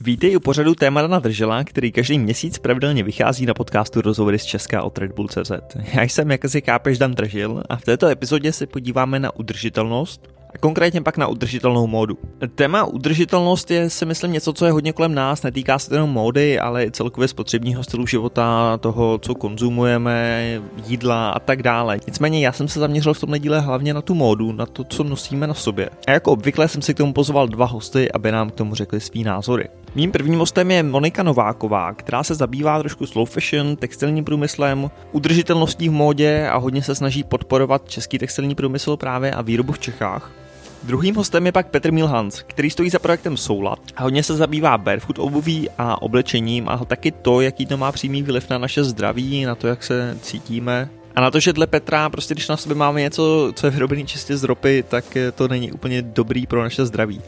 Vítej u pořadu témata na držela, který každý měsíc pravidelně vychází na podcastu Rozhovory z Česka od Red Bull CZ. Já jsem, jak si kápeš, Dan Držil a v této epizodě se podíváme na udržitelnost, konkrétně pak na udržitelnou módu. Téma udržitelnost je si myslím něco, co je hodně kolem nás, netýká se jenom módy, ale i celkově spotřebního stylu života, toho, co konzumujeme, jídla a tak dále. Nicméně já jsem se zaměřil v tomhle díle hlavně na tu módu, na to, co nosíme na sobě. A jako obvykle jsem si k tomu pozval dva hosty, aby nám k tomu řekli svý názory. Mým prvním hostem je Monika Nováková, která se zabývá trošku slow fashion, textilním průmyslem, udržitelností v módě a hodně se snaží podporovat český textilní průmysl právě a výrobu v Čechách. Druhým hostem je pak Petr Milhans, který stojí za projektem Soulad a hodně se zabývá barefoot obuví a oblečením a taky to, jaký to má přímý vliv na naše zdraví, na to, jak se cítíme. A na to, že dle Petra, prostě když na sobě máme něco, co je vyrobené čistě z ropy, tak to není úplně dobrý pro naše zdraví.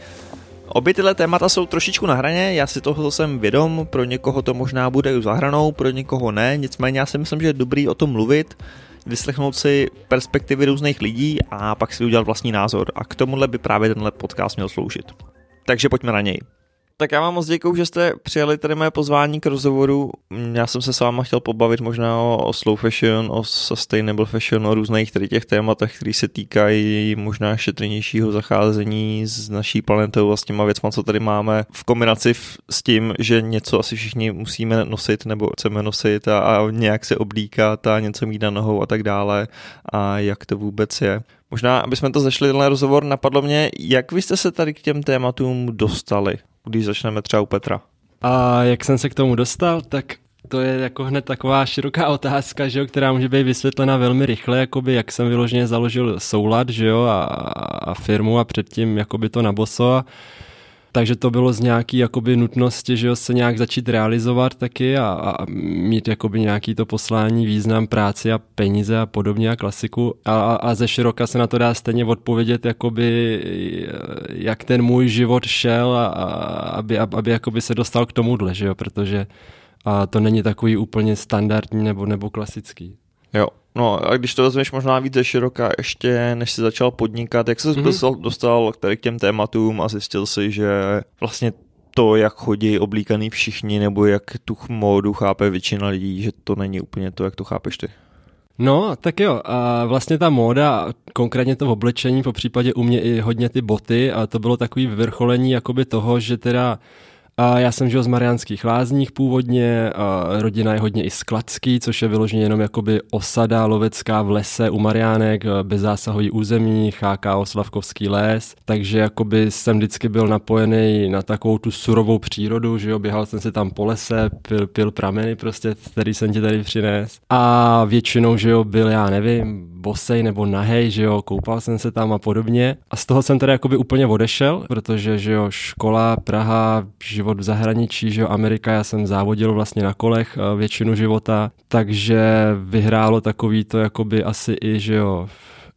Obě tyhle témata jsou trošičku na hraně, já si toho jsem vědom, pro někoho to možná bude za hranou, pro někoho ne, nicméně já si myslím, že je dobrý o tom mluvit, vyslechnout si perspektivy různých lidí a pak si udělat vlastní názor. A k tomuhle by právě tenhle podcast měl sloužit. Takže pojďme na něj. Tak já vám moc děkuju, že jste přijali tady moje pozvání k rozhovoru. Já jsem se s váma chtěl pobavit možná o, o slow fashion, o sustainable fashion, o různých tady těch tématech, které se týkají možná šetrnějšího zacházení s naší planetou a s těma věcma, co tady máme v kombinaci s tím, že něco asi všichni musíme nosit nebo chceme nosit a, a nějak se oblíkat a něco mít na nohou a tak dále a jak to vůbec je. Možná, aby jsme to zašli tenhle rozhovor, napadlo mě, jak vy jste se tady k těm tématům dostali? Když začneme třeba u Petra? A jak jsem se k tomu dostal, tak to je jako hned taková široká otázka, že jo, která může být vysvětlena velmi rychle, jakoby jak jsem vyloženě založil soulad, že jo, a, a firmu a předtím jakoby to na boso a takže to bylo z nějaký jakoby nutnosti, že jo, se nějak začít realizovat taky a, a mít jakoby nějaký to poslání, význam, práci a peníze a podobně a klasiku a, a ze široka se na to dá stejně odpovědět, jakoby jak ten můj život šel a, a aby, aby jakoby se dostal k tomuhle, že jo, protože a to není takový úplně standardní nebo, nebo klasický. Jo, no a když to vezmeš možná víc ze široka ještě, než jsi začal podnikat, jak se mm-hmm. dostal tady k těm tématům a zjistil si, že vlastně to, jak chodí oblíkaný všichni, nebo jak tu módu chápe většina lidí, že to není úplně to, jak to chápeš ty. No, tak jo, a vlastně ta móda, konkrétně to v oblečení, po případě u mě i hodně ty boty, a to bylo takový vyvrcholení jakoby toho, že teda já jsem žil z Mariánských lázních původně, rodina je hodně i skladský, což je vyloženě jenom jakoby osada lovecká v lese u Mariánek, bezzásahový území, HKO Slavkovský les, takže jakoby jsem vždycky byl napojený na takovou tu surovou přírodu, že jo, běhal jsem si tam po lese, pil, pil prameny prostě, který jsem ti tady přines. A většinou, že jo, byl, já nevím, bosej nebo nahej, že jo, koupal jsem se tam a podobně. A z toho jsem teda jakoby úplně odešel, protože, že jo, škola, Praha, život v zahraničí, že jo, Amerika, já jsem závodil vlastně na kolech eh, většinu života, takže vyhrálo takový to jakoby asi i, že jo,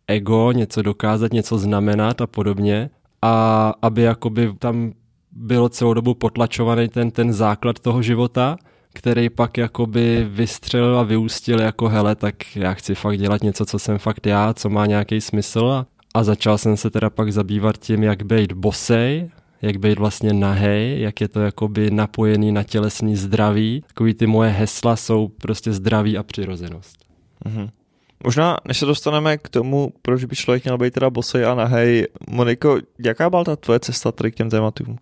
ego, něco dokázat, něco znamenat a podobně. A aby jakoby tam bylo celou dobu potlačovaný ten, ten základ toho života, který pak jakoby vystřelil a vyústil jako hele, tak já chci fakt dělat něco, co jsem fakt já, co má nějaký smysl a, začal jsem se teda pak zabývat tím, jak být bosej, jak být vlastně nahej, jak je to jakoby napojený na tělesný zdraví. Takový ty moje hesla jsou prostě zdraví a přirozenost. Mm-hmm. Možná, než se dostaneme k tomu, proč by člověk měl být teda bosej a nahej, Moniko, jaká byla ta tvoje cesta tady k těm tématům?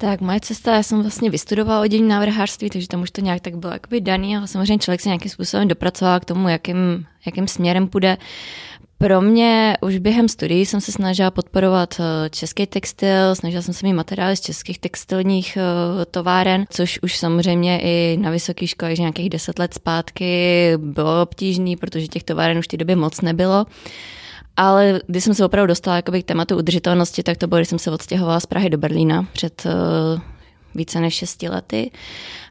Tak moje cesta, já jsem vlastně vystudovala oddělení návrhářství, takže tam už to nějak tak bylo jakoby daný, ale samozřejmě člověk se nějakým způsobem dopracoval k tomu, jakým, jakým směrem půjde. Pro mě už během studií jsem se snažila podporovat eh, český textil, snažila jsem se mít materiály z českých textilních eh, továren, což už samozřejmě i na vysoké škole, že nějakých deset let zpátky bylo obtížné, protože těch továren už v té době moc nebylo. Ale když jsem se opravdu dostala k tématu udržitelnosti, tak to bylo, když jsem se odstěhovala z Prahy do Berlína před uh, více než šesti lety.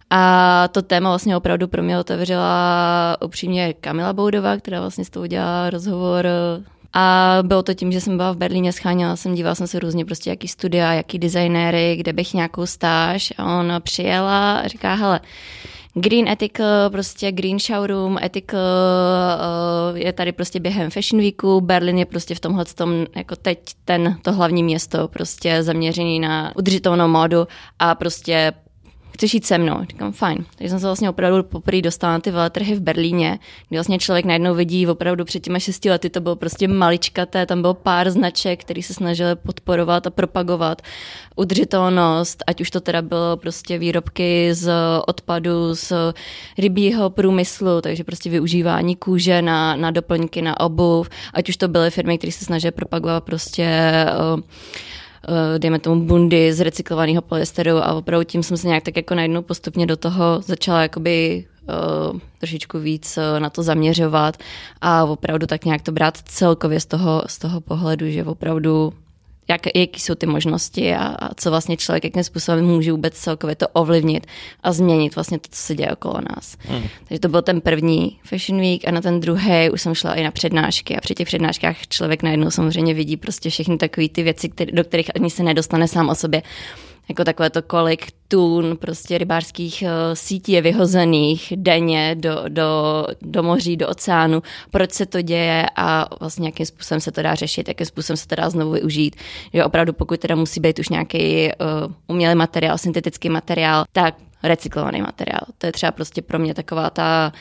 A to téma vlastně opravdu pro mě otevřela upřímně Kamila Boudová, která vlastně s tou udělala rozhovor a bylo to tím, že jsem byla v Berlíně, scháněla jsem, dívala jsem se různě prostě, jaký studia, jaký designéry, kde bych nějakou stáž a ona přijela a říká, hele, Green Ethical, prostě Green Showroom, Ethical uh, je tady prostě během Fashion Weeku, Berlin je prostě v tomhle tom, jako teď ten, to hlavní město, prostě zaměřený na udržitelnou módu a prostě chceš jít se mnou? Říkám, fajn. Takže jsem se vlastně opravdu poprvé dostala na ty veletrhy v Berlíně, kdy vlastně člověk najednou vidí opravdu před těma šesti lety, to bylo prostě maličkaté, tam bylo pár značek, který se snažili podporovat a propagovat udržitelnost, ať už to teda bylo prostě výrobky z odpadu, z rybího průmyslu, takže prostě využívání kůže na, na doplňky, na obuv, ať už to byly firmy, které se snaží propagovat prostě uh, dejme tomu bundy z recyklovaného polyesteru a opravdu tím jsem se nějak tak jako najednou postupně do toho začala jakoby uh, trošičku víc uh, na to zaměřovat a opravdu tak nějak to brát celkově z toho, z toho pohledu, že opravdu jak, jaký jsou ty možnosti a, a co vlastně člověk, jakým způsobem může vůbec celkově to ovlivnit a změnit vlastně to, co se děje okolo nás. Hmm. Takže to byl ten první Fashion Week a na ten druhý už jsem šla i na přednášky a při těch přednáškách člověk najednou samozřejmě vidí prostě všechny takové ty věci, který, do kterých ani se nedostane sám o sobě jako takové to kolik tun prostě rybářských uh, sítí je vyhozených denně do, do, do moří, do oceánu, proč se to děje a vlastně jakým způsobem se to dá řešit, jakým způsobem se to dá znovu využít. Že opravdu pokud teda musí být už nějaký uh, umělý materiál, syntetický materiál, tak recyklovaný materiál. To je třeba prostě pro mě taková ta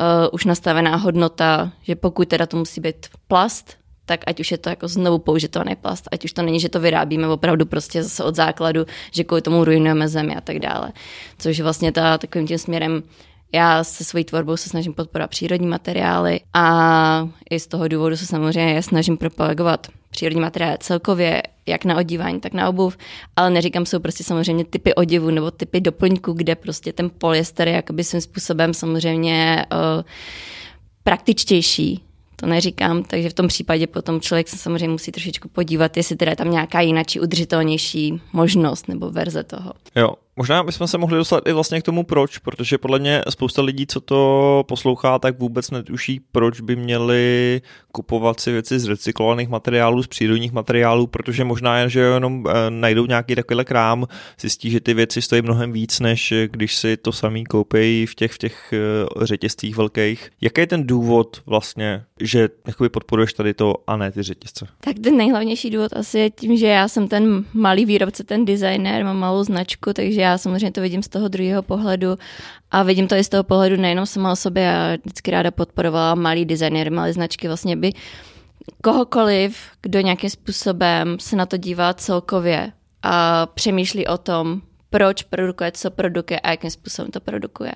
uh, už nastavená hodnota, že pokud teda to musí být plast, tak ať už je to jako znovu použitelný plast, ať už to není, že to vyrábíme opravdu prostě zase od základu, že kvůli tomu ruinujeme zemi a tak dále. Což vlastně ta, takovým tím směrem já se svojí tvorbou se snažím podporovat přírodní materiály a i z toho důvodu se samozřejmě snažím propagovat přírodní materiály celkově, jak na odívání, tak na obuv, ale neříkám, jsou prostě samozřejmě typy odivu nebo typy doplňků, kde prostě ten polyester je jakoby svým způsobem samozřejmě uh, praktičtější to neříkám, takže v tom případě potom člověk se samozřejmě musí trošičku podívat, jestli teda je tam nějaká jiná či udržitelnější možnost nebo verze toho. Jo, Možná bychom se mohli dostat i vlastně k tomu proč, protože podle mě spousta lidí, co to poslouchá, tak vůbec netuší, proč by měli kupovat si věci z recyklovaných materiálů, z přírodních materiálů, protože možná jen, že jenom eh, najdou nějaký takovýhle krám, zjistí, že ty věci stojí mnohem víc, než když si to samý koupí v těch, v těch eh, řetězcích velkých. Jaký je ten důvod vlastně, že jakoby podporuješ tady to a ne ty řetězce? Tak ten nejhlavnější důvod asi je tím, že já jsem ten malý výrobce, ten designer, mám malou značku, takže já samozřejmě to vidím z toho druhého pohledu a vidím to i z toho pohledu nejenom sama o sobě, já vždycky ráda podporovala malý designer, malé značky, vlastně by kohokoliv, kdo nějakým způsobem se na to dívá celkově a přemýšlí o tom, proč produkuje, co produkuje a jakým způsobem to produkuje.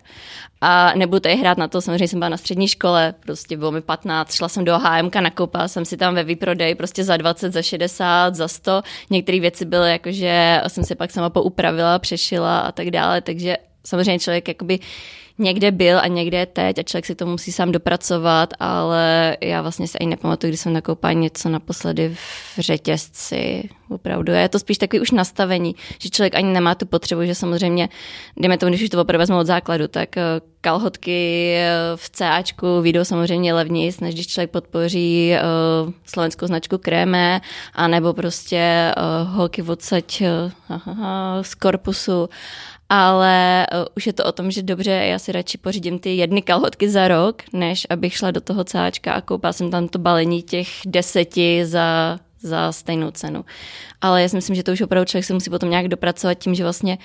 A nebudu tady hrát na to, samozřejmě jsem byla na střední škole, prostě bylo mi 15, šla jsem do HMK, nakoupila jsem si tam ve výprodej prostě za 20, za 60, za 100. Některé věci byly jako, že jsem si pak sama poupravila, přešila a tak dále, takže samozřejmě člověk jakoby někde byl a někde je teď a člověk si to musí sám dopracovat, ale já vlastně se ani nepamatuju, když jsem nakoupila něco naposledy v řetězci. Opravdu. Je to spíš takový už nastavení, že člověk ani nemá tu potřebu, že samozřejmě, jdeme tomu, když už to opravdu vezmu od základu, tak eh, kalhotky eh, v CAčku vyjdou samozřejmě levněji, než když člověk podpoří uh, slovenskou značku kréme, anebo prostě uh, holky odsaď uh, z korpusu. Ale uh, už je to o tom, že dobře, já si radši pořídím ty jedny kalhotky za rok, než abych šla do toho cáčka a koupila jsem tam to balení těch deseti za, za stejnou cenu. Ale já si myslím, že to už opravdu člověk se musí potom nějak dopracovat tím, že vlastně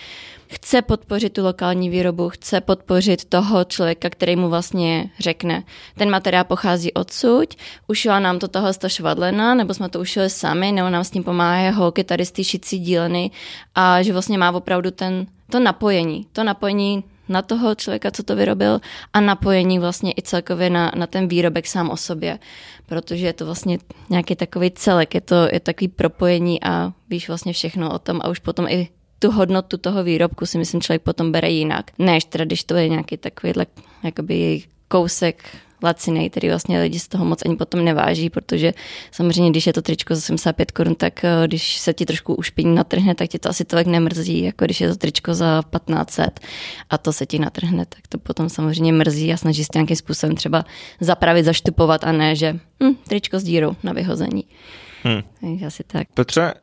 chce podpořit tu lokální výrobu, chce podpořit toho člověka, který mu vlastně řekne, ten materiál pochází odsud, ušila nám to toho švadlena, nebo jsme to ušili sami, nebo nám s tím pomáhá holky tady z ty šicí díleny a že vlastně má opravdu ten to napojení, to napojení na toho člověka, co to vyrobil a napojení vlastně i celkově na, na ten výrobek sám o sobě, protože je to vlastně nějaký takový celek, je to je takový propojení a víš vlastně všechno o tom. A už potom i tu hodnotu toho výrobku si myslím člověk potom bere jinak, než teda když to je nějaký takovýhle jakoby kousek lacinej, který vlastně lidi z toho moc ani potom neváží, protože samozřejmě, když je to tričko za 75 korun, tak eh, když se ti trošku ušpiní natrhne, tak ti to asi tolik nemrzí, jako když je to tričko za 1500 a to se ti natrhne, tak to potom samozřejmě mrzí a snaží se nějakým způsobem třeba zapravit, zaštupovat a ne, že hm, tričko s dírou na vyhození. Hmm. Takže asi tak. Petře,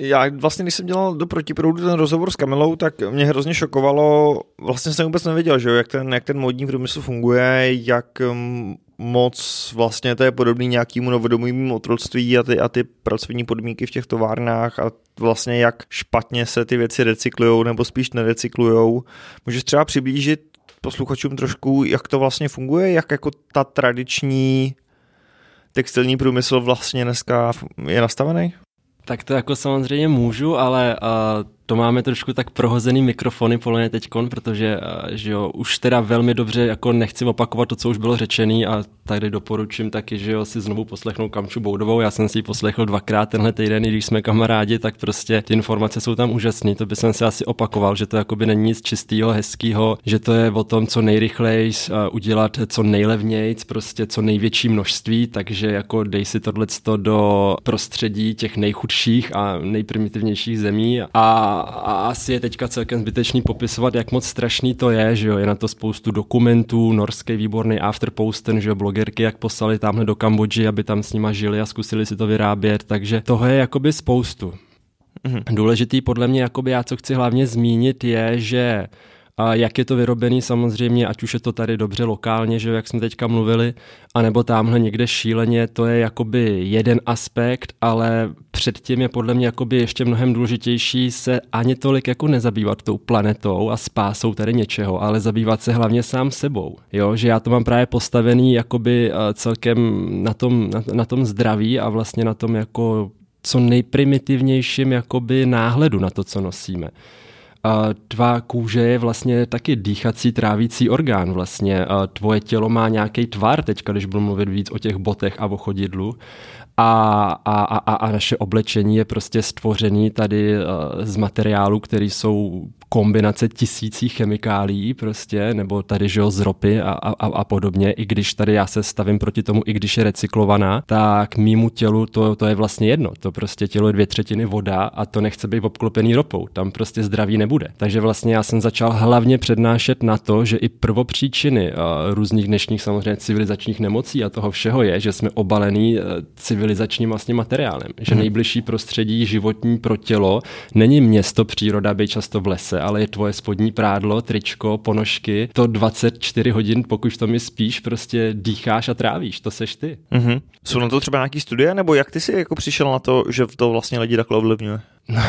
Já vlastně, když jsem dělal do protiproudu ten rozhovor s Kamilou, tak mě hrozně šokovalo, vlastně jsem vůbec nevěděl, že jo, jak ten, jak ten modní průmysl funguje, jak mm, moc vlastně to je podobný nějakému novodomovému otroctví a ty, a ty pracovní podmínky v těch továrnách a vlastně jak špatně se ty věci recyklují nebo spíš nerecyklujou. Můžeš třeba přiblížit posluchačům trošku, jak to vlastně funguje, jak jako ta tradiční textilní průmysl vlastně dneska je nastavený? Tak to jako samozřejmě můžu, ale uh, to máme trošku tak prohozený mikrofony podle mě teďkon, protože že jo, už teda velmi dobře jako nechci opakovat to, co už bylo řečený a tady doporučím taky, že jo, si znovu poslechnou Kamču Boudovou. Já jsem si ji poslechl dvakrát tenhle týden, když jsme kamarádi, tak prostě ty informace jsou tam úžasné. To by jsem si asi opakoval, že to jakoby není nic čistého, hezkého, že to je o tom, co nejrychleji udělat, co nejlevněji, prostě co největší množství, takže jako dej si tohle do prostředí těch nejchudších a nejprimitivnějších zemí a a asi je teďka celkem zbytečný popisovat, jak moc strašný to je, že jo, je na to spoustu dokumentů, norský výborný Afterposten, že jo, blogerky, jak poslali tamhle do Kambodži, aby tam s nima žili a zkusili si to vyrábět, takže toho je jakoby spoustu. Mm-hmm. Důležitý podle mě, jakoby já co chci hlavně zmínit, je, že a jak je to vyrobený samozřejmě, ať už je to tady dobře lokálně, že jak jsme teďka mluvili, anebo tamhle někde šíleně, to je jakoby jeden aspekt, ale předtím je podle mě jakoby ještě mnohem důležitější se ani tolik jako nezabývat tou planetou a spásou tady něčeho, ale zabývat se hlavně sám sebou. Jo, že já to mám právě postavený jakoby eh, celkem na tom, na, na tom zdraví a vlastně na tom jako co nejprimitivnějším jakoby náhledu na to, co nosíme. Tvá kůže je vlastně taky dýchací, trávící orgán vlastně. Tvoje tělo má nějaký tvar, teďka když budu mluvit víc o těch botech a o chodidlu. A, a, a, a naše oblečení je prostě stvořený tady z materiálů, které jsou kombinace tisící chemikálií prostě, nebo tady, že jo, z ropy a, a, a podobně, i když tady já se stavím proti tomu, i když je recyklovaná, tak mýmu tělu to, to je vlastně jedno. To prostě tělo je dvě třetiny voda a to nechce být obklopený ropou. Tam prostě zdraví nebude. Takže vlastně já jsem začal hlavně přednášet na to, že i prvopříčiny uh, různých dnešních samozřejmě civilizačních nemocí a toho všeho je, že jsme obalení uh, civilizačním vlastně materiálem. Že hmm. nejbližší prostředí životní pro tělo není město, příroda, by často v lese, ale je tvoje spodní prádlo, tričko, ponožky, to 24 hodin, pokud to mi spíš, prostě dýcháš a trávíš, to seš ty. Mm-hmm. Jsou na to třeba nějaký studie, nebo jak ty jsi jako přišel na to, že to vlastně lidi takhle ovlivňuje?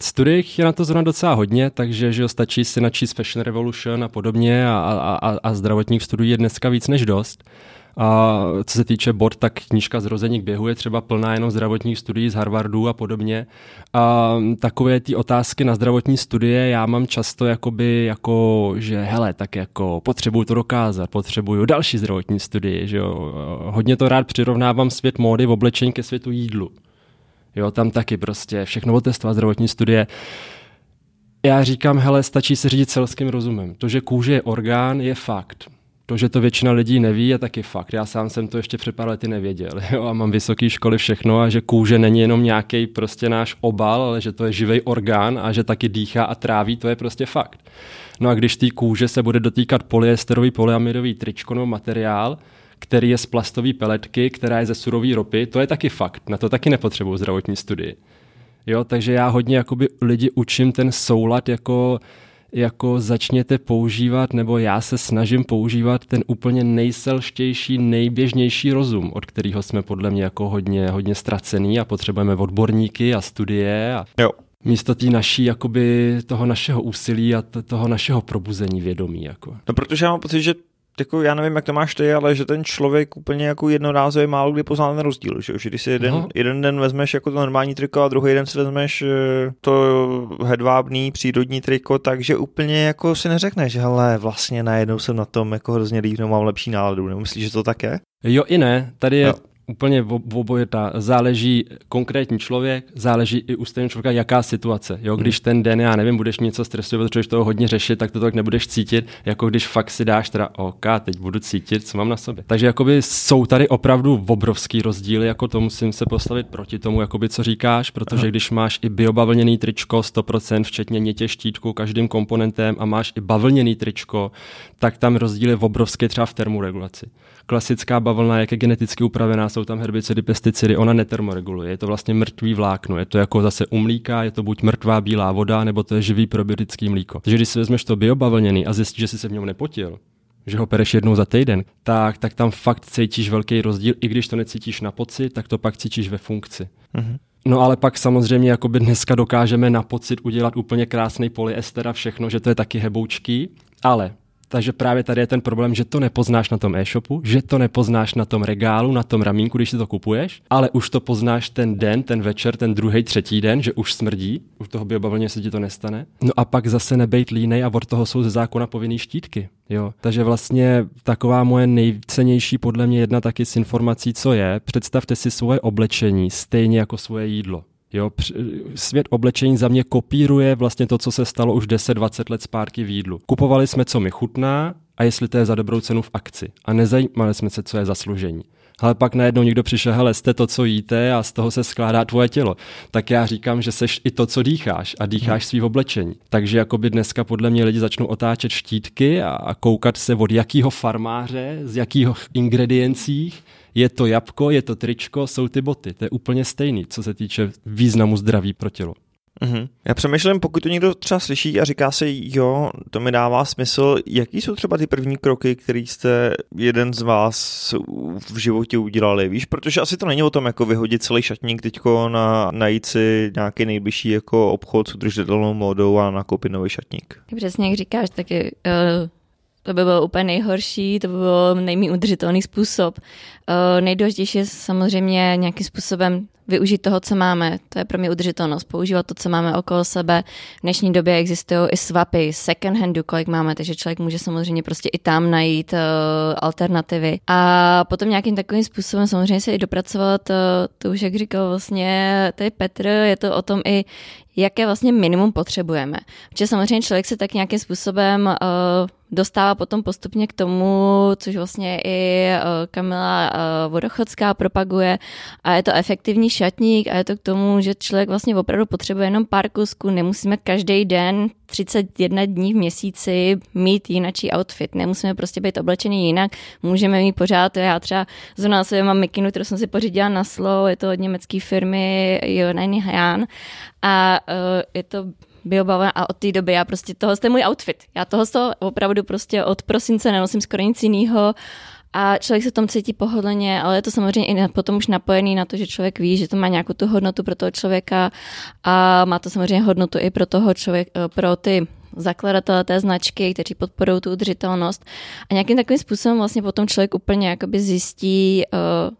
Studií je na to zrovna docela hodně, takže že stačí si načíst Fashion Revolution a podobně a, a, a, a zdravotních studií je dneska víc než dost. A co se týče bod, tak knížka Zrození k běhu je třeba plná jenom zdravotních studií z Harvardu a podobně. A takové ty otázky na zdravotní studie já mám často jakoby jako, že hele, tak jako potřebuju to dokázat, potřebuju další zdravotní studii, že jo. Hodně to rád přirovnávám svět módy v oblečení ke světu jídlu. Jo, tam taky prostě všechno otestovat zdravotní studie. Já říkám, hele, stačí se řídit selským rozumem. To, že kůže je orgán, je fakt. To, že to většina lidí neví, je taky fakt. Já sám jsem to ještě před pár lety nevěděl. Jo? A mám vysoké školy všechno a že kůže není jenom nějaký prostě náš obal, ale že to je živý orgán a že taky dýchá a tráví, to je prostě fakt. No a když té kůže se bude dotýkat polyesterový, polyamirový tričko nebo materiál, který je z plastové peletky, která je ze surové ropy, to je taky fakt. Na to taky nepotřebuju zdravotní studii. Jo, takže já hodně jakoby lidi učím ten soulad jako jako začněte používat, nebo já se snažím používat ten úplně nejselštější, nejběžnější rozum, od kterého jsme podle mě jako hodně, hodně ztracený a potřebujeme odborníky a studie a jo. místo tý naší, jakoby toho našeho úsilí a toho našeho probuzení vědomí. Jako. No protože já mám pocit, že jako já nevím, jak to máš ty, ale že ten člověk úplně jako jednorázově málo kdy pozná ten rozdíl, že, že když si jeden, no. jeden den vezmeš jako to normální triko a druhý den si vezmeš eh, to hedvábný přírodní triko, takže úplně jako si neřekneš, že hele, vlastně najednou jsem na tom jako hrozně líp, mám lepší náladu, nemyslíš, že to tak je? Jo i ne, tady je no úplně v obojeta. Záleží konkrétní člověk, záleží i u stejného člověka, jaká situace. Jo, když ten den, já nevím, budeš něco stresovat, protože toho hodně řešit, tak to tak nebudeš cítit, jako když fakt si dáš teda, OK, teď budu cítit, co mám na sobě. Takže jakoby jsou tady opravdu obrovský rozdíly, jako to musím se postavit proti tomu, jakoby co říkáš, protože když máš i biobavlněný tričko 100%, včetně nětě štítku každým komponentem a máš i bavlněný tričko, tak tam rozdíl je obrovský třeba v termoregulaci. Klasická bavlna, jak je geneticky upravená, jsou tam herbicidy, pesticidy, ona netermoreguluje. Je to vlastně mrtvý vlákno. Je to jako zase umlíká, je to buď mrtvá bílá voda, nebo to je živý probiotický mlíko. Takže když si vezmeš to biobavlněný a zjistíš, že jsi se v něm nepotil, že ho pereš jednou za týden, tak, tak tam fakt cítíš velký rozdíl. I když to necítíš na pocit, tak to pak cítíš ve funkci. Mm-hmm. No ale pak samozřejmě jakoby dneska dokážeme na pocit udělat úplně krásný polyester a všechno, že to je taky heboučký, ale takže právě tady je ten problém, že to nepoznáš na tom e-shopu, že to nepoznáš na tom regálu, na tom ramínku, když si to kupuješ, ale už to poznáš ten den, ten večer, ten druhý, třetí den, že už smrdí, už toho biobavlně se ti to nestane. No a pak zase nebejt línej a od toho jsou ze zákona povinný štítky. Jo. Takže vlastně taková moje nejcennější podle mě jedna taky z informací, co je, představte si svoje oblečení stejně jako svoje jídlo. Jo, svět oblečení za mě kopíruje vlastně to, co se stalo už 10-20 let zpátky v jídlu. Kupovali jsme, co mi chutná a jestli to je za dobrou cenu v akci. A nezajímali jsme se, co je zaslužení. Ale pak najednou někdo přišel, hele, jste to, co jíte a z toho se skládá tvoje tělo. Tak já říkám, že seš i to, co dýcháš a dýcháš hmm. svý oblečení. Takže jakoby dneska podle mě lidi začnou otáčet štítky a, a koukat se od jakého farmáře, z jakého ingrediencích je to jabko, je to tričko, jsou ty boty. To je úplně stejný, co se týče významu zdraví pro tělo. Mm-hmm. Já přemýšlím, pokud to někdo třeba slyší a říká si, jo, to mi dává smysl, jaký jsou třeba ty první kroky, které jste jeden z vás v životě udělali, víš, protože asi to není o tom, jako vyhodit celý šatník teďko na najít si nějaký nejbližší jako obchod s udržitelnou módou a nakoupit nový šatník. Přesně jak říkáš, taky uh to by bylo úplně nejhorší, to by byl nejméně udržitelný způsob. Uh, nejdůležitější je samozřejmě nějakým způsobem využít toho, co máme. To je pro mě udržitelnost. Používat to, co máme okolo sebe. V dnešní době existují i swapy, second handu, kolik máme, takže člověk může samozřejmě prostě i tam najít uh, alternativy. A potom nějakým takovým způsobem samozřejmě se i dopracovat, uh, to už jak říkal vlastně tady Petr, je to o tom i, jaké vlastně minimum potřebujeme. Protože samozřejmě člověk se tak nějakým způsobem uh, dostává potom postupně k tomu, což vlastně i Kamila Vodochodská propaguje a je to efektivní šatník a je to k tomu, že člověk vlastně opravdu potřebuje jenom pár kusků, nemusíme každý den 31 dní v měsíci mít jinačí outfit, nemusíme prostě být oblečený jinak, můžeme mít pořád, já třeba zrovna na sobě mám mikinu, kterou jsem si pořídila na slow, je to od německé firmy Jonany Hayan a uh, je to biobavlna a od té doby já prostě, tohle je můj outfit. Já toho opravdu prostě od prosince nenosím skoro nic jiného a člověk se v tom cítí pohodlně, ale je to samozřejmě i potom už napojený na to, že člověk ví, že to má nějakou tu hodnotu pro toho člověka a má to samozřejmě hodnotu i pro toho člověk, eh, pro ty zakladatele té značky, kteří podporují tu udržitelnost. A nějakým takovým způsobem vlastně potom člověk úplně jakoby zjistí, uh,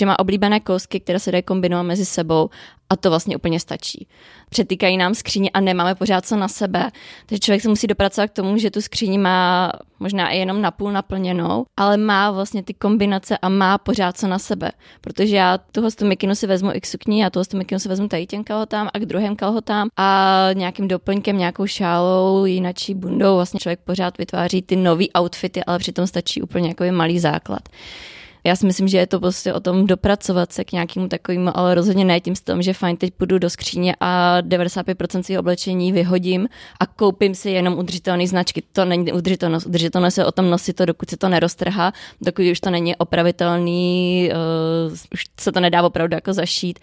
že má oblíbené kousky, které se dají kombinovat mezi sebou a to vlastně úplně stačí. Přetýkají nám skříně a nemáme pořád co na sebe. Takže člověk se musí dopracovat k tomu, že tu skříni má možná i jenom napůl naplněnou, ale má vlastně ty kombinace a má pořád co na sebe. Protože já tu mikinu si vezmu x sukní a tuhle tu mikinu si vezmu tady těm kalhotám a k druhém kalhotám a nějakým doplňkem, nějakou šálou, jinačí bundou vlastně člověk pořád vytváří ty nový outfity, ale přitom stačí úplně jako malý základ. Já si myslím, že je to prostě o tom dopracovat se k nějakému takovému, ale rozhodně ne tím s tom, že fajn, teď půjdu do skříně a 95% svého oblečení vyhodím a koupím si jenom udržitelné značky. To není udržitelnost. Udržitelnost je o tom nosit to, dokud se to neroztrhá, dokud už to není opravitelný, uh, už se to nedá opravdu jako zašít.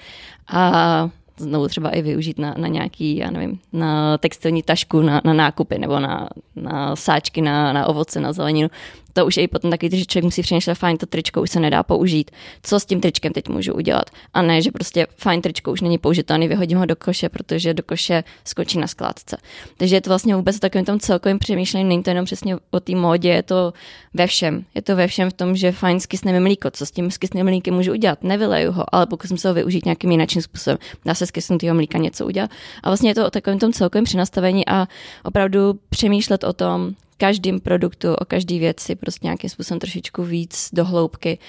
A znovu třeba i využít na, na nějaký, já nevím, na textilní tašku, na, na nákupy nebo na, na sáčky, na, na ovoce, na zeleninu to už je i potom taky, že člověk musí přemýšlet, fajn, to tričko už se nedá použít. Co s tím tričkem teď můžu udělat? A ne, že prostě fajn tričko už není použitelný, vyhodím ho do koše, protože do koše skočí na skládce. Takže je to vlastně vůbec takovým tom celkovým přemýšlením, není to jenom přesně o té módě, je to ve všem. Je to ve všem v tom, že fajn skysne mlíko, co s tím skysným mlíkem můžu udělat? Nevyleju ho, ale pokusím se ho využít nějakým jiným způsobem. Dá se skysnutého mlíka něco udělat. A vlastně je to o takovém tom celkovém přenastavení a opravdu přemýšlet o tom, každém produktu, o každé věci prostě nějakým způsobem trošičku víc do hloubky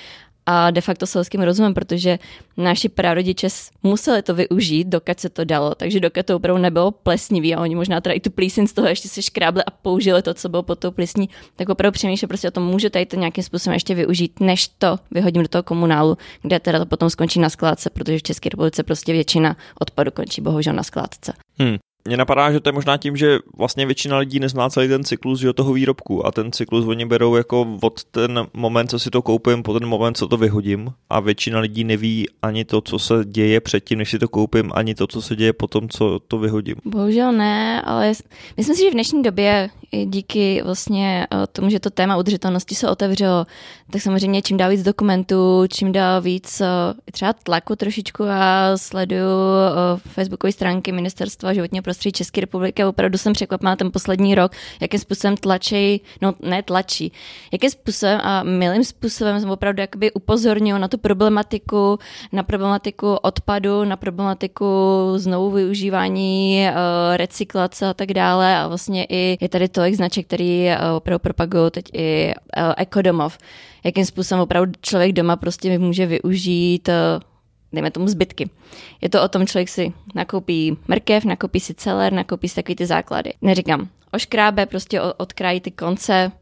a de facto selským rozumem, protože naši prarodiče museli to využít, dokud se to dalo, takže dokud to opravdu nebylo plesnivý a oni možná teda i tu plísin z toho ještě si škrábli a použili to, co bylo pod tou plísní, tak opravdu přemýšlel prostě o tom, můžu tady to nějakým způsobem ještě využít, než to vyhodím do toho komunálu, kde teda to potom skončí na skládce, protože v České republice prostě většina odpadu končí bohužel na skládce. Hmm. Mně napadá, že to je možná tím, že vlastně většina lidí nezná celý ten cyklus že toho výrobku a ten cyklus oni berou jako od ten moment, co si to koupím, po ten moment, co to vyhodím a většina lidí neví ani to, co se děje předtím, než si to koupím, ani to, co se děje potom, co to vyhodím. Bohužel ne, ale myslím si, že v dnešní době díky vlastně eh, tomu, že to téma udržitelnosti se otevřelo, tak samozřejmě čím dál víc dokumentů, čím dál víc eh, třeba tlaku trošičku a sleduju eh, facebookové stránky Ministerstva životního prostředí České republiky opravdu jsem překvapená ten poslední rok, jakým způsobem tlačí, no ne tlačí, jakým způsobem a milým způsobem jsem opravdu jakoby upozornil na tu problematiku, na problematiku odpadu, na problematiku znovu využívání, recyklace a tak dále. A vlastně i je tady tolik značek, který opravdu propagují teď i ekodomov jakým způsobem opravdu člověk doma prostě může využít eh, dejme tomu zbytky. Je to o tom, člověk si nakoupí mrkev, nakoupí si celer, nakoupí si takový ty základy. Neříkám, oškrábe, prostě odkrájí ty konce,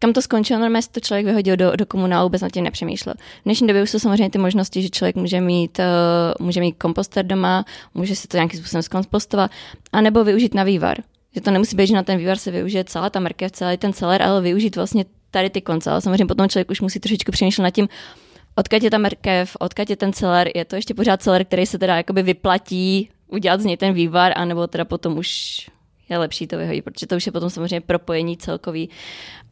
kam to skončilo, normálně to člověk vyhodil do, do komunálu, vůbec nad tím nepřemýšlel. V dnešní době už jsou samozřejmě ty možnosti, že člověk může mít, uh, může mít komposter doma, může si to nějakým způsobem zkompostovat, anebo využít na vývar. Že to nemusí být, že na ten vývar se využije celá ta mrkev, celý ten celer, ale využít vlastně tady ty konce. Ale samozřejmě potom člověk už musí trošičku přemýšlet nad tím, odkud je ta mrkev, odkud je ten celer, je to ještě pořád celer, který se teda jakoby vyplatí udělat z něj ten vývar, anebo teda potom už je lepší to vyhodit, protože to už je potom samozřejmě propojení celkový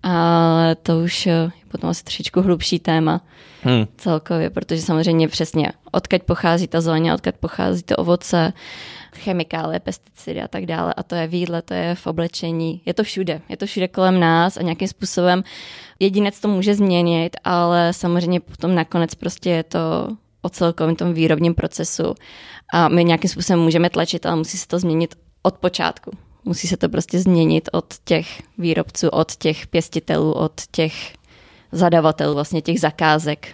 a to už je potom asi trošičku hlubší téma hmm. celkově, protože samozřejmě přesně odkud pochází ta zeleně, odkud pochází to ovoce, chemikálie, pesticidy a tak dále. A to je v jídle, to je v oblečení, je to všude. Je to všude kolem nás a nějakým způsobem jedinec to může změnit, ale samozřejmě potom nakonec prostě je to o celkovém tom výrobním procesu a my nějakým způsobem můžeme tlačit, ale musí se to změnit od počátku. Musí se to prostě změnit od těch výrobců, od těch pěstitelů, od těch zadavatelů, vlastně těch zakázek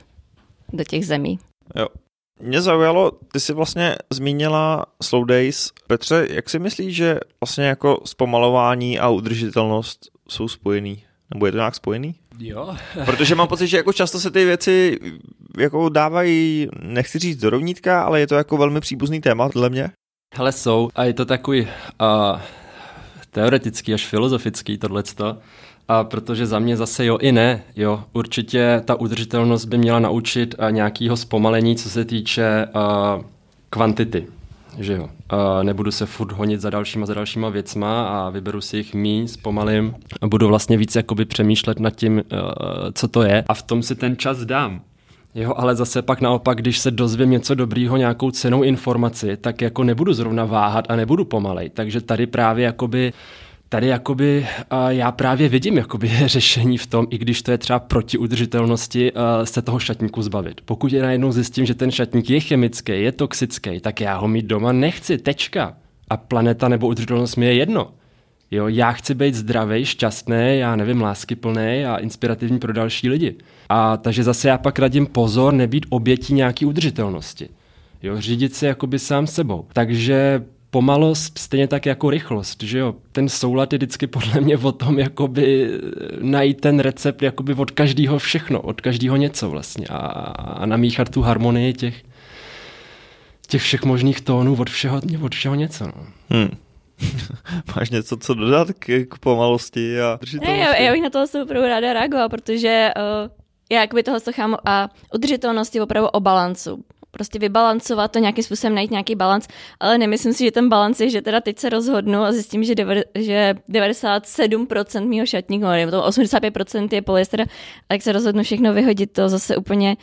do těch zemí. Jo, mě zaujalo, ty jsi vlastně zmínila Slow Days. Petře, jak si myslíš, že vlastně jako zpomalování a udržitelnost jsou spojený? Nebo je to nějak spojený? Jo. Protože mám pocit, že jako často se ty věci jako dávají, nechci říct do rovnítka, ale je to jako velmi příbuzný téma dle mě. Hele, jsou. A je to takový uh, teoretický až filozofický tohleto. A protože za mě zase jo i ne, jo, určitě ta udržitelnost by měla naučit uh, nějakého zpomalení, co se týče uh, kvantity, že jo. Uh, nebudu se furt honit za dalšíma, za dalšíma věcma a vyberu si jich mí, zpomalím a budu vlastně víc jakoby přemýšlet nad tím, uh, co to je a v tom si ten čas dám. Jo, ale zase pak naopak, když se dozvím něco dobrýho, nějakou cenou informaci, tak jako nebudu zrovna váhat a nebudu pomalej. Takže tady právě jakoby tady jakoby já právě vidím jakoby řešení v tom, i když to je třeba proti udržitelnosti, se toho šatníku zbavit. Pokud je najednou zjistím, že ten šatník je chemický, je toxický, tak já ho mít doma nechci, tečka. A planeta nebo udržitelnost mi je jedno. Jo, já chci být zdravý, šťastný, já nevím, láskyplný a inspirativní pro další lidi. A takže zase já pak radím pozor, nebýt obětí nějaký udržitelnosti. Jo, řídit se jakoby sám sebou. Takže pomalost stejně tak jako rychlost, že jo. Ten soulad je vždycky podle mě o tom, jakoby najít ten recept jakoby od každého všechno, od každého něco vlastně a, a namíchat tu harmonii těch, těch všech možných tónů od všeho, od všeho něco. No. Hmm. Máš něco, co dodat k, k pomalosti a Ne, já, já bych na toho opravdu ráda reagovala, protože uh, já jakoby toho chámu a udržitelnost je opravdu o balancu prostě vybalancovat to nějakým způsobem, najít nějaký balans, ale nemyslím si, že ten balans je, že teda teď se rozhodnu a zjistím, že, dev- že 97% mýho šatníku, nebo to 85% je polyester, a jak se rozhodnu všechno vyhodit, to zase úplně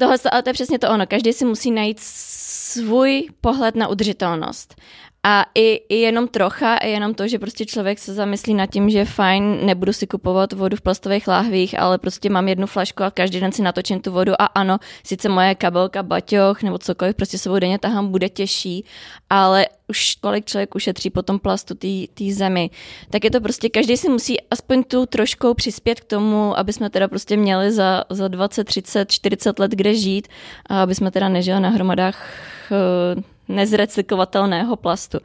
Tohle, ale to je přesně to ono. Každý si musí najít svůj pohled na udržitelnost. A i, i jenom trocha, i jenom to, že prostě člověk se zamyslí nad tím, že fajn, nebudu si kupovat vodu v plastových láhvích, ale prostě mám jednu flašku a každý den si natočím tu vodu a ano, sice moje kabelka, baťoch nebo cokoliv prostě sebou denně tahám, bude těžší, ale už kolik člověk ušetří po tom plastu té zemi, tak je to prostě, každý si musí aspoň tu trošku přispět k tomu, aby jsme teda prostě měli za, za 20, 30, 40 let kde žít a aby jsme teda nežili na hromadách uh, nezrecyklovatelného plastu.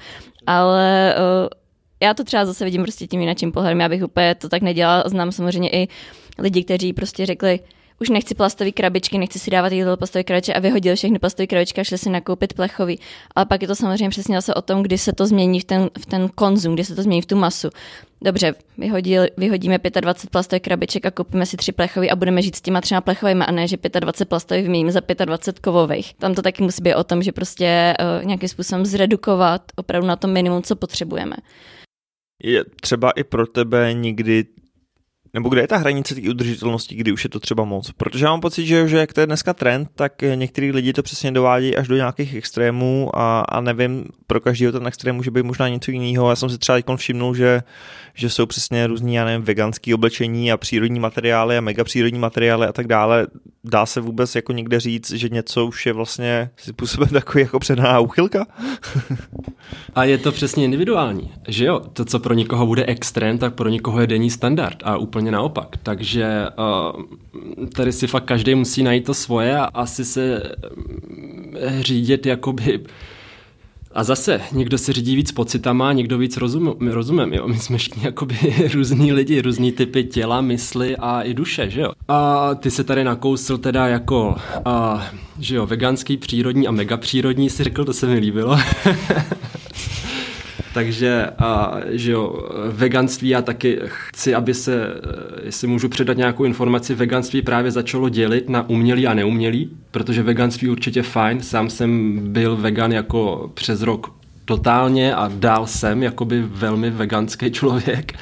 Ale uh, já to třeba zase vidím prostě tím jiným pohledem, já bych úplně to tak nedělala. Znám samozřejmě i lidi, kteří prostě řekli, už nechci plastové krabičky, nechci si dávat jídlo plastové krabičky a vyhodil všechny plastové krabičky a šli si nakoupit plechový. Ale pak je to samozřejmě přesně zase o tom, kdy se to změní v ten, v ten konzum, kdy se to změní v tu masu. Dobře, vyhodil, vyhodíme 25 plastových krabiček a koupíme si tři plechový a budeme žít s těma třema plechovými a ne, že 25 plastových vyměníme za 25 kovových. Tam to taky musí být o tom, že prostě uh, nějakým způsobem zredukovat opravdu na to minimum, co potřebujeme. Je třeba i pro tebe nikdy nebo kde je ta hranice té udržitelnosti, kdy už je to třeba moc? Protože já mám pocit, že, že jak to je dneska trend, tak některý lidi to přesně dovádí až do nějakých extrémů a, a nevím, pro každého ten extrém může být možná něco jiného. Já jsem si třeba všimnul, že, že jsou přesně různý, já nevím, veganský oblečení a přírodní materiály a mega přírodní materiály a tak dále. Dá se vůbec jako někde říct, že něco už je vlastně způsobem takový jako předaná úchylka? a je to přesně individuální, že jo? To, co pro někoho bude extrém, tak pro někoho je denní standard a úplně naopak. Takže uh, tady si fakt každý musí najít to svoje a asi se eh, řídit jakoby a zase, někdo se řídí víc pocitama, někdo víc rozum, rozumem, jo. My jsme všichni jakoby různý lidi, různý typy těla, mysli a i duše, že jo. A ty se tady nakousl teda jako, a, že jo, veganský, přírodní a megapřírodní si řekl, to se mi líbilo. Takže, a, že jo, veganství já taky chci, aby se, jestli můžu předat nějakou informaci, veganství právě začalo dělit na umělý a neumělý, protože veganství určitě fajn, sám jsem byl vegan jako přes rok totálně a dál jsem jakoby velmi veganský člověk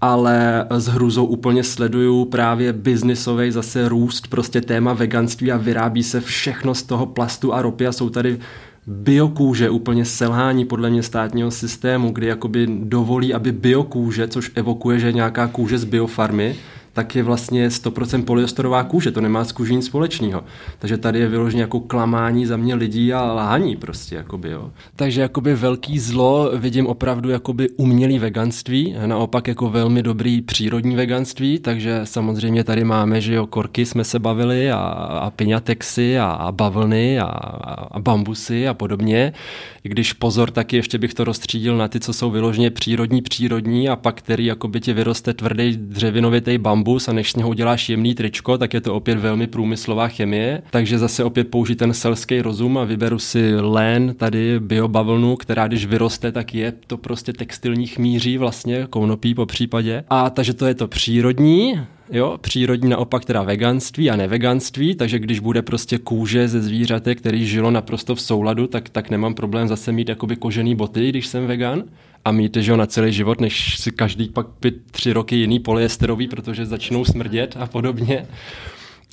ale s hrůzou úplně sleduju právě biznisový zase růst, prostě téma veganství a vyrábí se všechno z toho plastu a ropy a jsou tady biokůže, úplně selhání podle mě státního systému, kdy jakoby dovolí, aby biokůže, což evokuje, že nějaká kůže z biofarmy, tak je vlastně 100% polyesterová kůže, to nemá s kůží nic společného. Takže tady je vyloženě jako klamání za mě lidí a lhání prostě, jakoby, jo. Takže jakoby velký zlo vidím opravdu jakoby umělý veganství, naopak jako velmi dobrý přírodní veganství, takže samozřejmě tady máme, že jo, korky jsme se bavili a, a piňatexy a, a bavlny a, a, a bambusy a podobně. I když pozor, taky ještě bych to rozstřídil na ty, co jsou vyloženě přírodní, přírodní a pak který jakoby ti vyroste tvrdý dřevinovitý bambus bambus a než z něho uděláš jemný tričko, tak je to opět velmi průmyslová chemie. Takže zase opět použít ten selský rozum a vyberu si lén, tady biobavlnu, která když vyroste, tak je to prostě textilní chmíří vlastně, konopí po případě. A takže to je to přírodní, jo, přírodní naopak teda veganství a neveganství, takže když bude prostě kůže ze zvířete, který žilo naprosto v souladu, tak, tak nemám problém zase mít jakoby kožený boty, když jsem vegan a mít že na celý život, než si každý pak pít tři roky jiný polyesterový, protože začnou smrdět a podobně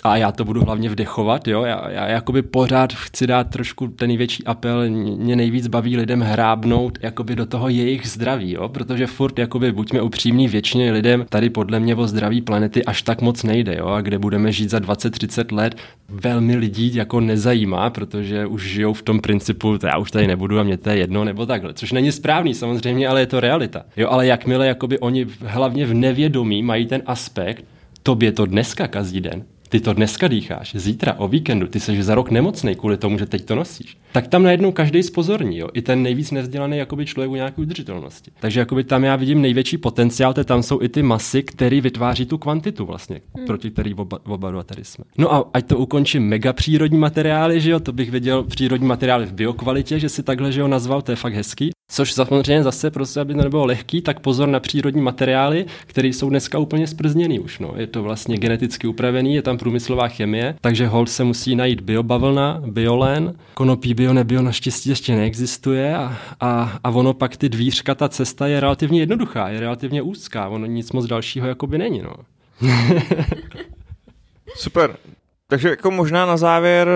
a já to budu hlavně vdechovat, jo, já, já jakoby pořád chci dát trošku ten největší apel, mě nejvíc baví lidem hrábnout jakoby do toho jejich zdraví, jo, protože furt jakoby buďme upřímní, většině lidem tady podle mě o zdraví planety až tak moc nejde, jo, a kde budeme žít za 20-30 let, velmi lidí jako nezajímá, protože už žijou v tom principu, to já už tady nebudu a mě to je jedno, nebo takhle, což není správný samozřejmě, ale je to realita, jo, ale jakmile jakoby oni hlavně v nevědomí mají ten aspekt, tobě to dneska kazí den, ty to dneska dýcháš, zítra o víkendu, ty jsi za rok nemocný kvůli tomu, že teď to nosíš. Tak tam najednou každý spozorní, jo? i ten nejvíc nevzdělaný jakoby člověk u nějaké udržitelnosti. Takže jakoby tam já vidím největší potenciál, to tam jsou i ty masy, které vytváří tu kvantitu vlastně, hmm. proti který oba, oba dva tady jsme. No a ať to ukončím mega přírodní materiály, že jo, to bych viděl přírodní materiály v biokvalitě, že si takhle, že jo, nazval, to je fakt hezký. Což samozřejmě zase, prostě, aby to nebylo lehký, tak pozor na přírodní materiály, které jsou dneska úplně sprzněný už. No. Je to vlastně geneticky upravený, je tam průmyslová chemie, takže hold se musí najít biobavlna, biolen, konopí bio nebio naštěstí ještě neexistuje a, a, a ono pak ty dvířka, ta cesta je relativně jednoduchá, je relativně úzká, ono nic moc dalšího jakoby není. No. Super. Takže jako možná na závěr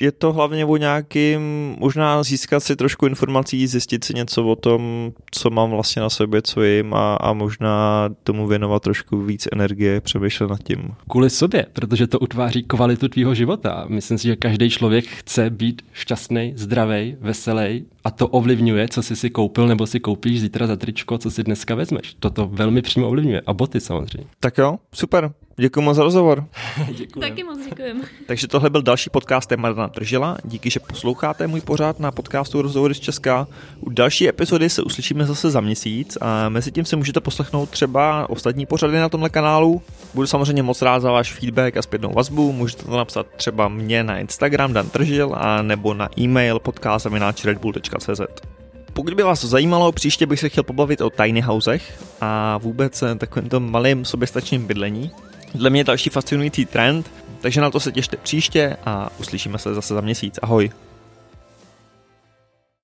je to hlavně o nějakým, možná získat si trošku informací, zjistit si něco o tom, co mám vlastně na sobě, co jim a, a možná tomu věnovat trošku víc energie, přemýšlet nad tím. Kvůli sobě, protože to utváří kvalitu tvýho života. Myslím si, že každý člověk chce být šťastný, zdravý, veselý a to ovlivňuje, co jsi si koupil nebo si koupíš zítra za tričko, co si dneska vezmeš. Toto velmi přímo ovlivňuje. A boty samozřejmě. Tak jo, super. Děkuji moc za rozhovor. Děkuji. Taky moc děkujem. Takže tohle byl další podcast Marina Držela. Díky, že posloucháte můj pořád na podcastu Rozhovory z Česka. U další epizody se uslyšíme zase za měsíc a mezi tím si můžete poslechnout třeba ostatní pořady na tomhle kanálu. Budu samozřejmě moc rád za váš feedback a zpětnou vazbu. Můžete to napsat třeba mě na Instagram Dan Držil a nebo na e-mail podcast.redbull.cz pokud by vás zajímalo, příště bych se chtěl pobavit o tiny housech a vůbec takovýmto malým soběstačným bydlení. Dle mě je další fascinující trend, takže na to se těšte příště a uslyšíme se zase za měsíc. Ahoj.